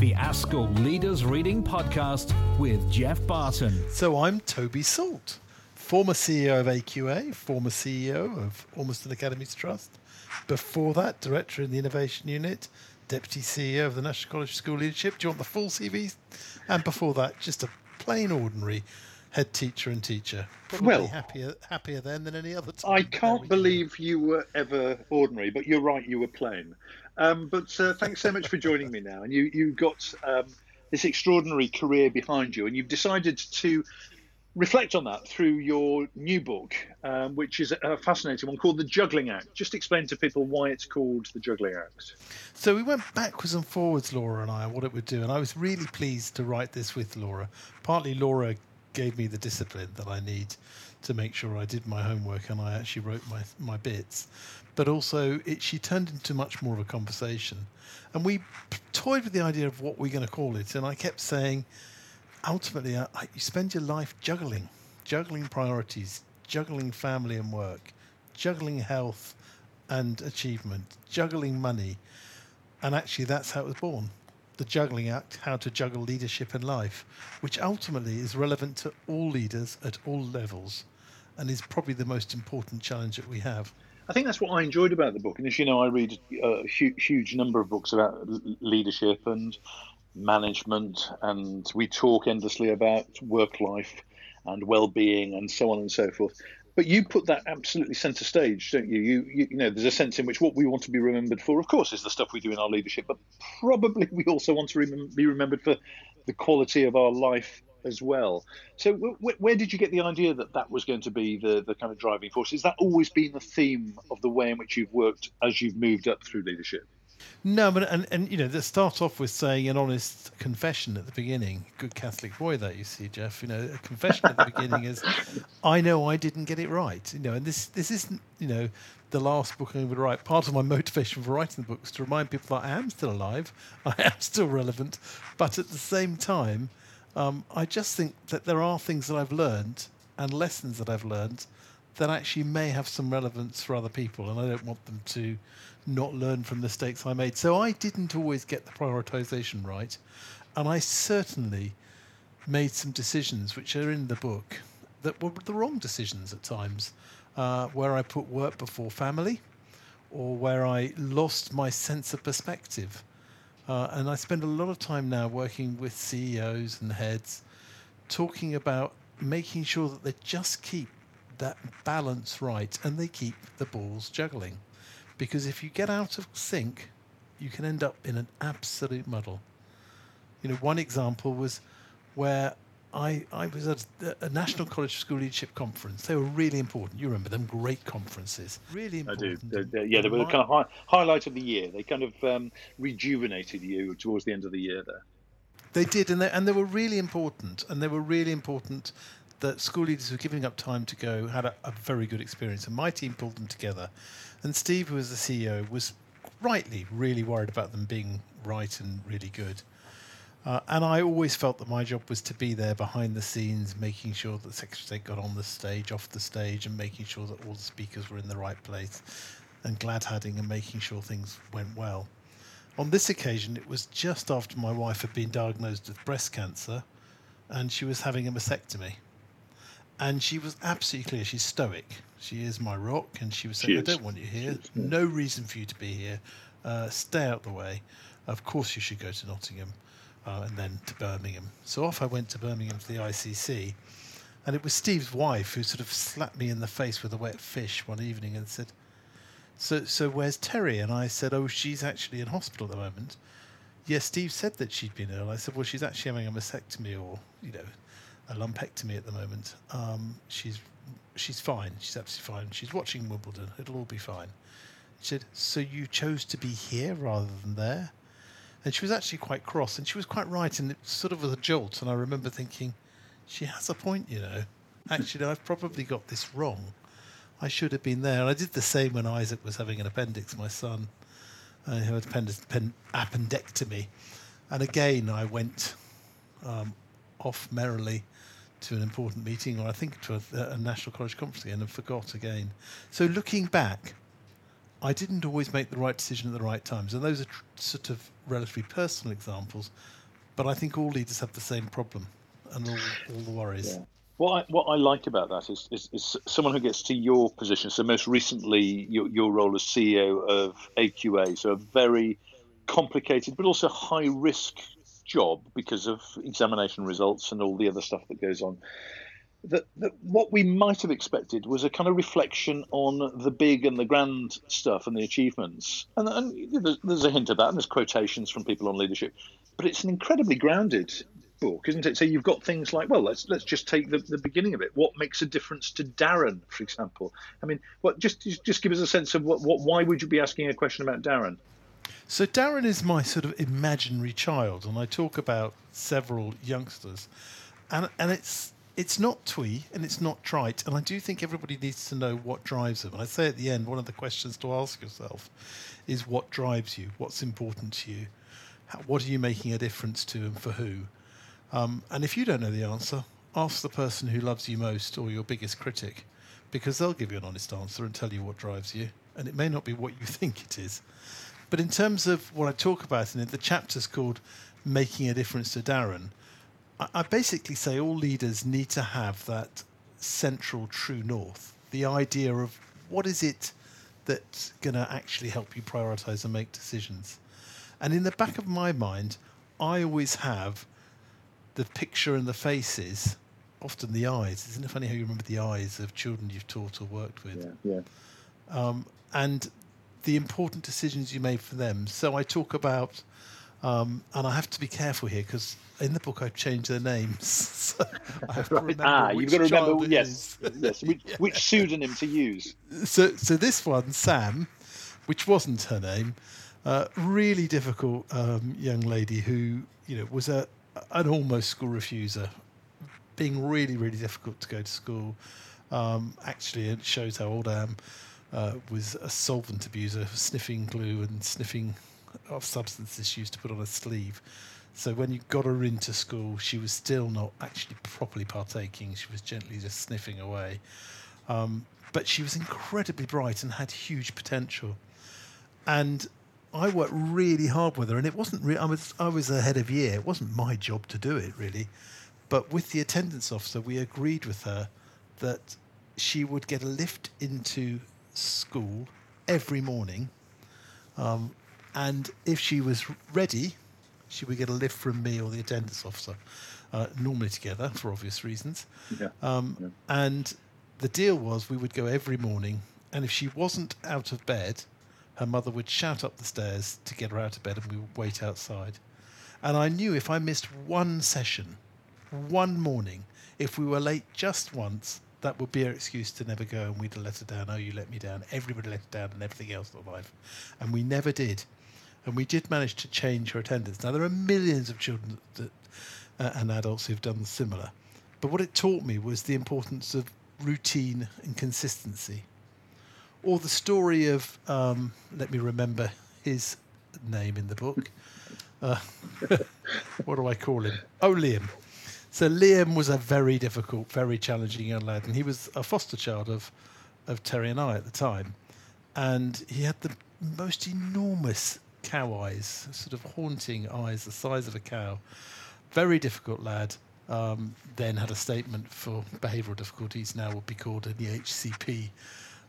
the ASCL Leaders Reading Podcast with Geoff Barton. So I'm Toby Salt, former CEO of AQA, former CEO of Ormiston Academies Trust. Before that, director in the Innovation Unit, deputy CEO of the National College of School Leadership. Do you want the full CV? And before that, just a plain ordinary head teacher and teacher. Probably Well- happier happier then than any other time. I can't we go. believe you were ever ordinary, but you're right, you were plain. Um, but uh, thanks so much for joining me now. And you you got um, this extraordinary career behind you, and you've decided to reflect on that through your new book, um, which is a fascinating one called The Juggling Act. Just explain to people why it's called The Juggling Act. So we went backwards and forwards, Laura and I, on what it would do. And I was really pleased to write this with Laura. Partly, Laura gave me the discipline that I need to make sure I did my homework and I actually wrote my, my bits. But also, it, she turned into much more of a conversation. And we toyed with the idea of what we're going to call it. And I kept saying, ultimately, I, I, you spend your life juggling, juggling priorities, juggling family and work, juggling health and achievement, juggling money. And actually, that's how it was born. The Juggling Act, How to Juggle Leadership and Life, which ultimately is relevant to all leaders at all levels and is probably the most important challenge that we have. I think that's what I enjoyed about the book. And as you know, I read a hu- huge number of books about leadership and management, and we talk endlessly about work life and well-being and so on and so forth. But you put that absolutely centre stage, don't you? You, you? you know, there's a sense in which what we want to be remembered for, of course, is the stuff we do in our leadership, but probably we also want to remem- be remembered for the quality of our life as well. So, wh- wh- where did you get the idea that that was going to be the, the kind of driving force? Has that always been the theme of the way in which you've worked as you've moved up through leadership? No, but and, and you know, to start off with saying an honest confession at the beginning. Good Catholic boy, that you see, Geoff. You know, a confession at the beginning is, I know I didn't get it right. You know, and this this isn't you know the last book I'm going to write. Part of my motivation for writing the book is to remind people that I am still alive, I am still relevant, but at the same time, um, I just think that there are things that I've learned and lessons that I've learned that actually may have some relevance for other people, and I don't want them to not learn from mistakes I made. So I didn't always get the prioritization right, and I certainly made some decisions which are in the book that were the wrong decisions at times, uh, where I put work before family, or where I lost my sense of perspective. Uh, and I spend a lot of time now working with CEOs and heads, talking about making sure that they just keep that balance right and they keep the balls juggling. Because if you get out of sync, you can end up in an absolute muddle. You know, one example was where I, I was at a National College of School Leadership conference. They were really important. You remember them, great conferences. Really important. I do. They're- they're- yeah, they were the kind of high, highlight of the year. They kind of um, rejuvenated you towards the end of the year there. They did, and they, and they were really important. And they were really important that school leaders were giving up time to go had a, a very good experience. And my team pulled them together. And Steve, who was the CEO, was rightly really worried about them being right and really good. Uh, and I always felt that my job was to be there behind the scenes, making sure that Secretary of State got on the stage, off the stage, and making sure that all the speakers were in the right place, and glad handing and making sure things went well. On this occasion, it was just after my wife had been diagnosed with breast cancer, and she was having a mastectomy. And she was absolutely clear. She's stoic. She is my rock, and she was saying, She "I don't want you here. No reason for you to be here. Uh, stay out of the way. Of course, you should go to Nottingham, uh, and then to Birmingham." So off I went to Birmingham to the ICC, and it was Steve's wife who sort of slapped me in the face with a wet fish one evening and said, "So, so where's Terry?" And I said, "Oh, she's actually in hospital at the moment." Yes, Steve said that she'd been ill. I said, "Well, she's actually having a mastectomy or, you know, a lumpectomy at the moment. Um, she's she's fine. She's absolutely fine. She's watching Wimbledon. It'll all be fine." She said, "So you chose to be here rather than there?" And she was actually quite cross, and she was quite right, and it sort of was a jolt. And I remember thinking, she has a point, you know. Actually, I've probably got this wrong. I should have been there. And I did the same when Isaac was having an appendix, my son. Uh, he had appendix, pen, appendectomy. And again, I went um, off merrily to an important meeting, or I think to a, a National College conference again, and forgot again. So looking back, I didn't always make the right decision at the right times. And those are tr- sort of relatively personal examples. But I think all leaders have the same problem and all, all the worries. Yeah. What I, what I like about that is, is, is, someone who gets to your position. So most recently, your, your role as CEO of AQA, so a very complicated but also high risk job because of examination results and all the other stuff that goes on. That, that what we might have expected was a kind of reflection on the big and the grand stuff and the achievements. And, and there's, there's a hint of that, and there's quotations from people on leadership. But it's an incredibly grounded book, isn't it? So you've got things like, well, let's let's just take the, the beginning of it. What makes a difference to Darren, for example? I mean, what just just give us a sense of what, what why would you be asking a question about Darren? So Darren is my sort of imaginary child, and I talk about several youngsters, and and it's it's not twee and it's not trite, and I do think everybody needs to know what drives them. And I say at the end, one of the questions to ask yourself is what drives you, what's important to you, How, what are you making a difference to, and for who. Um, and if you don't know the answer, ask the person who loves you most or your biggest critic, because they'll give you an honest answer and tell you what drives you, and it may not be what you think it is. But in terms of what I talk about in it, the chapter's called Making a Difference to Darren. I, basically say all leaders need to have that central true north, the idea of what is it that's going to actually help you prioritize and make decisions. And in the back of my mind, I always have the picture and the faces, often the eyes. Isn't it funny how you remember the eyes of children you've taught or worked with? Yeah. yeah. Um, and the important decisions you made for them. So I talk about, um, and I have to be careful here because in the book I've changed their names. so I have to remember ah, you've got to remember, yes, yes, which, yeah. which pseudonym to use. So, so this one, Sam, which wasn't her name, uh, really difficult um, young lady who you know was a an almost school refuser, being really, really difficult to go to school. Um, actually, it shows how old I am. Uh, was a solvent abuser, sniffing glue and sniffing of substances she used to put on her sleeve. So when you got her into school, she was still not actually properly partaking. She was gently just sniffing away. Um, but she was incredibly bright and had huge potential. And I worked really hard with her, and it wasn't. Re- I was I was ahead of year. It wasn't my job to do it really, but with the attendance officer, we agreed with her that she would get a lift into school every morning, um, and if she was ready, she would get a lift from me or the attendance officer, uh, normally together for obvious reasons. Yeah. Um, yeah. And the deal was we would go every morning, and if she wasn't out of bed her mother would shout up the stairs to get her out of bed and we would wait outside. And I knew if I missed one session, one morning, if we were late just once, that would be her excuse to never go and we'd let her down. Oh, you let me down. Everybody let her down and everything else in life. And we never did. And we did manage to change her attendance. Now, there are millions of children that, uh, and adults who've done similar. But what it taught me was the importance of routine and consistency or the story of um, let me remember his name in the book. Uh, what do I call him? Oh, Liam. So Liam was a very difficult, very challenging young lad, and he was a foster child of of Terry and I at the time, and he had the most enormous cow eyes, sort of haunting eyes, the size of a cow. Very difficult lad. Um, then had a statement for behavioural difficulties. Now would be called an EHCP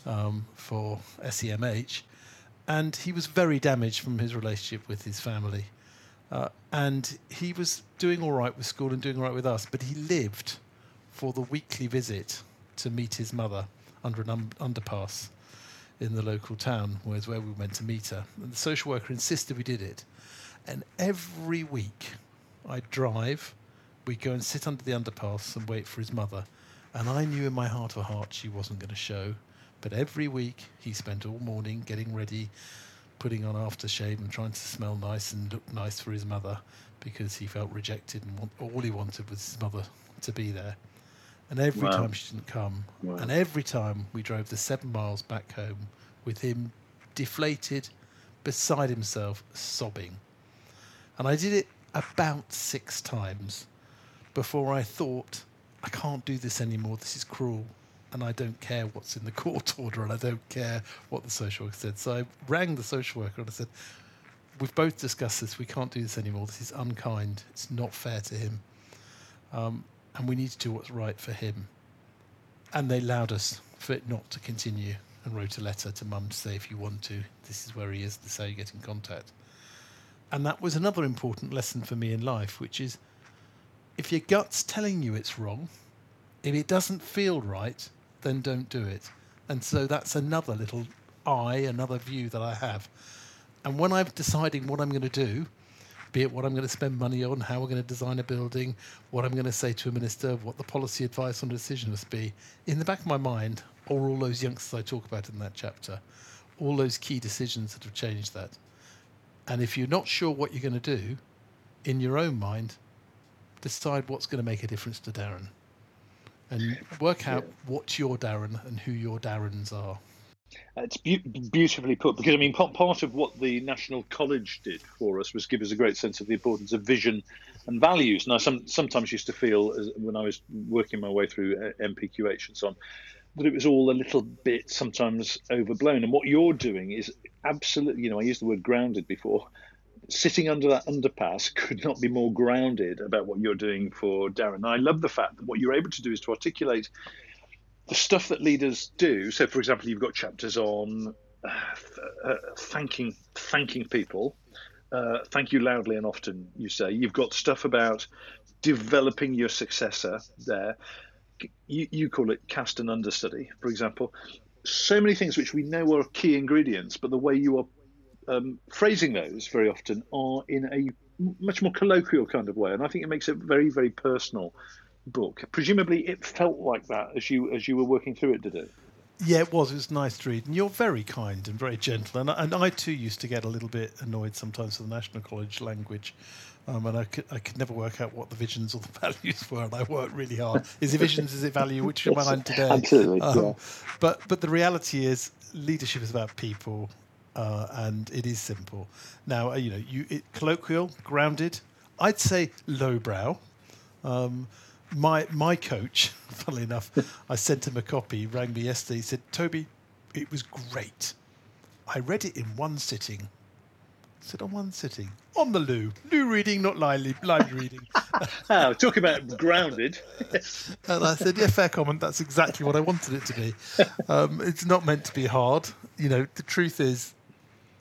um, for SEMH, and he was very damaged from his relationship with his family. Uh, and he was doing all right with school and doing all right with us, but he lived for the weekly visit to meet his mother under an underpass in the local town, was where we went to meet her. And the social worker insisted we did it. And every week I'd drive, we'd go and sit under the underpass and wait for his mother. And I knew in my heart of hearts she wasn't going to show. But every week he spent all morning getting ready, putting on aftershave and trying to smell nice and look nice for his mother because he felt rejected and want, all he wanted was his mother to be there. And every wow. time she didn't come, wow. and every time we drove the seven miles back home with him deflated, beside himself, sobbing. And I did it about six times before I thought, I can't do this anymore. This is cruel. and I don't care what's in the court order, and I don't care what the social worker said. So I rang the social worker and I said, "We've both discussed this. We can't do this anymore. This is unkind. It's not fair to him, um, and we need to do what's right for him." And they allowed us for it not to continue, and wrote a letter to Mum to say, "If you want to, this is where he is. This is how you get in contact." And that was another important lesson for me in life, which is if your gut's telling you it's wrong, if it doesn't feel right, then don't do it. And so that's another little eye, another view that I have. And when I'm deciding what I'm going to do, be it what I'm going to spend money on, how we're going to design a building, what I'm going to say to a minister, what the policy advice on a decision must be, in the back of my mind are all those youngsters I talk about in that chapter, all those key decisions that have changed that. And if you're not sure what you're going to do, in your own mind, decide what's going to make a difference to Darren and work out what your Darren and who your Darrens are. It's be- beautifully put because I mean part of what the National College did for us was give us a great sense of the importance of vision and values. And I some, sometimes used to feel as, when I was working my way through uh, NPQH and so on that it was all a little bit sometimes overblown. And what you're doing is absolutely, you know, I used the word grounded before sitting under that underpass could not be more grounded about what you're doing for Darren. And I love the fact that what you're able to do is to articulate the stuff that leaders do. So, for example, you've got chapters on uh, uh, thanking thanking people. Uh, thank you loudly and often. You say you've got stuff about developing your successor there. You, you call it cast and understudy, for example. So many things which we know are key ingredients, but the way you are um, phrasing those very often are in a much more colloquial kind of way, and I think it makes it very, very personal book. Presumably, it felt like that as you as you were working through it, did it? Yeah, it was. It was nice to read, and you're very kind and very gentle. And I, and I too used to get a little bit annoyed sometimes with the National College language. Um, and I could, I could never work out what the visions or the values were, and I worked really hard. Is it visions? Is it value? Which am I on today? Absolutely. Um, yeah. But but the reality is, leadership is about people, uh, and it is simple. Now, uh, you know, you it, colloquial, grounded. I'd say lowbrow. Um, my my coach, funnily enough, I sent him a copy. Rang me yesterday. He said, "Toby, it was great. I read it in one sitting." I said, "On one sitting, on the loo, loo reading, not lively, live reading." oh, talk about grounded. and I said, "Yeah, fair comment. That's exactly what I wanted it to be. Um, it's not meant to be hard. You know, the truth is,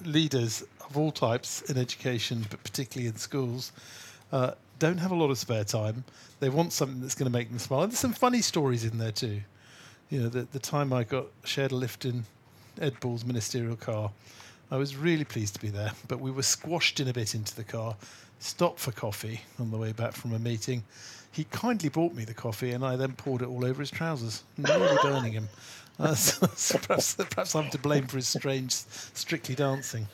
leaders of all types in education, but particularly in schools, uh, don't have a lot of spare time. They want something that's going to make them smile. And there's some funny stories in there too. You know, the, the time I got shared a lift in Ed Balls' ministerial car, I was really pleased to be there. But we were squashed in a bit into the car, stopped for coffee on the way back from a meeting. He kindly bought me the coffee, and I then poured it all over his trousers, nearly burning him. Uh, so, so perhaps, perhaps I'm to blame for his strange strictly dancing.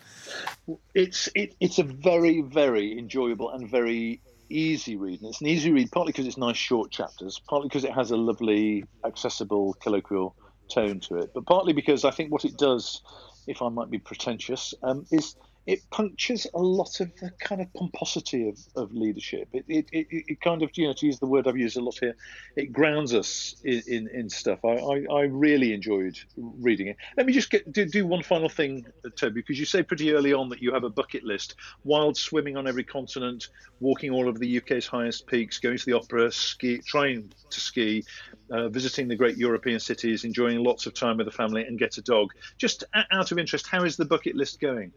It's it, it's a very very enjoyable and very easy read. And it's an easy read partly because it's nice short chapters, partly because it has a lovely accessible colloquial tone to it, but partly because I think what it does, if I might be pretentious, um, is it punctures a lot of the kind of pomposity of, of leadership. It, it, it, it, kind of, you know, to use the word I've used a lot here, it grounds us in, in, in stuff. I, I, I, really enjoyed reading it. Let me just get do, do one final thing, Toby, because you say pretty early on that you have a bucket list wild swimming on every continent, walking all of the UK's highest peaks, going to the opera, ski, trying to ski, uh, visiting the great European cities, enjoying lots of time with the family, and get a dog. Just out of interest, how is the bucket list going?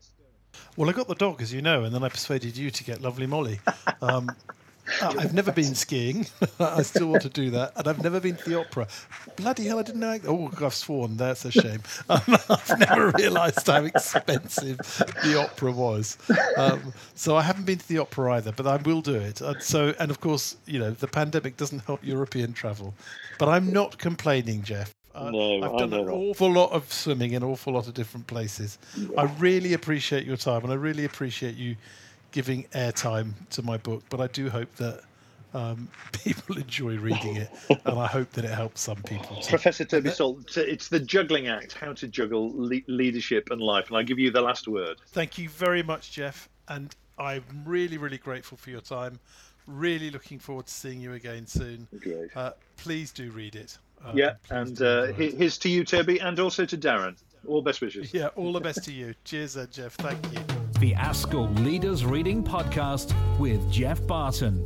Well, I got the dog, as you know, and then I persuaded you to get lovely Molly. Um, I've never been skiing. I still want to do that, and I've never been to the opera. Bloody hell, I didn't know. Oh, I've sworn. That's a shame. Um, I've never realised how expensive the opera was. Um, so I haven't been to the opera either, but I will do it. And so, and of course, you know, the pandemic doesn't help European travel, but I'm not complaining, Geoff. Uh, no, I've done an awful lot of swimming in an awful lot of different places. Yeah. I really appreciate your time, and I really appreciate you giving airtime to my book. But I do hope that um, people enjoy reading it, and I hope that it helps some people. Too. Professor Toby Salt, it's the juggling act: how to juggle le- leadership and life. And I give you the last word. Thank you very much, Geoff, and I'm really, really grateful for your time. Really looking forward to seeing you again soon. Great. Uh, please do read it. Uh, yeah, and uh, here's to you, Toby, and also to Darren. All best wishes. Yeah, all the best to you. Cheers, uh, Geoff. Thank you. The ASCL Leaders Reading Podcast with Geoff Barton.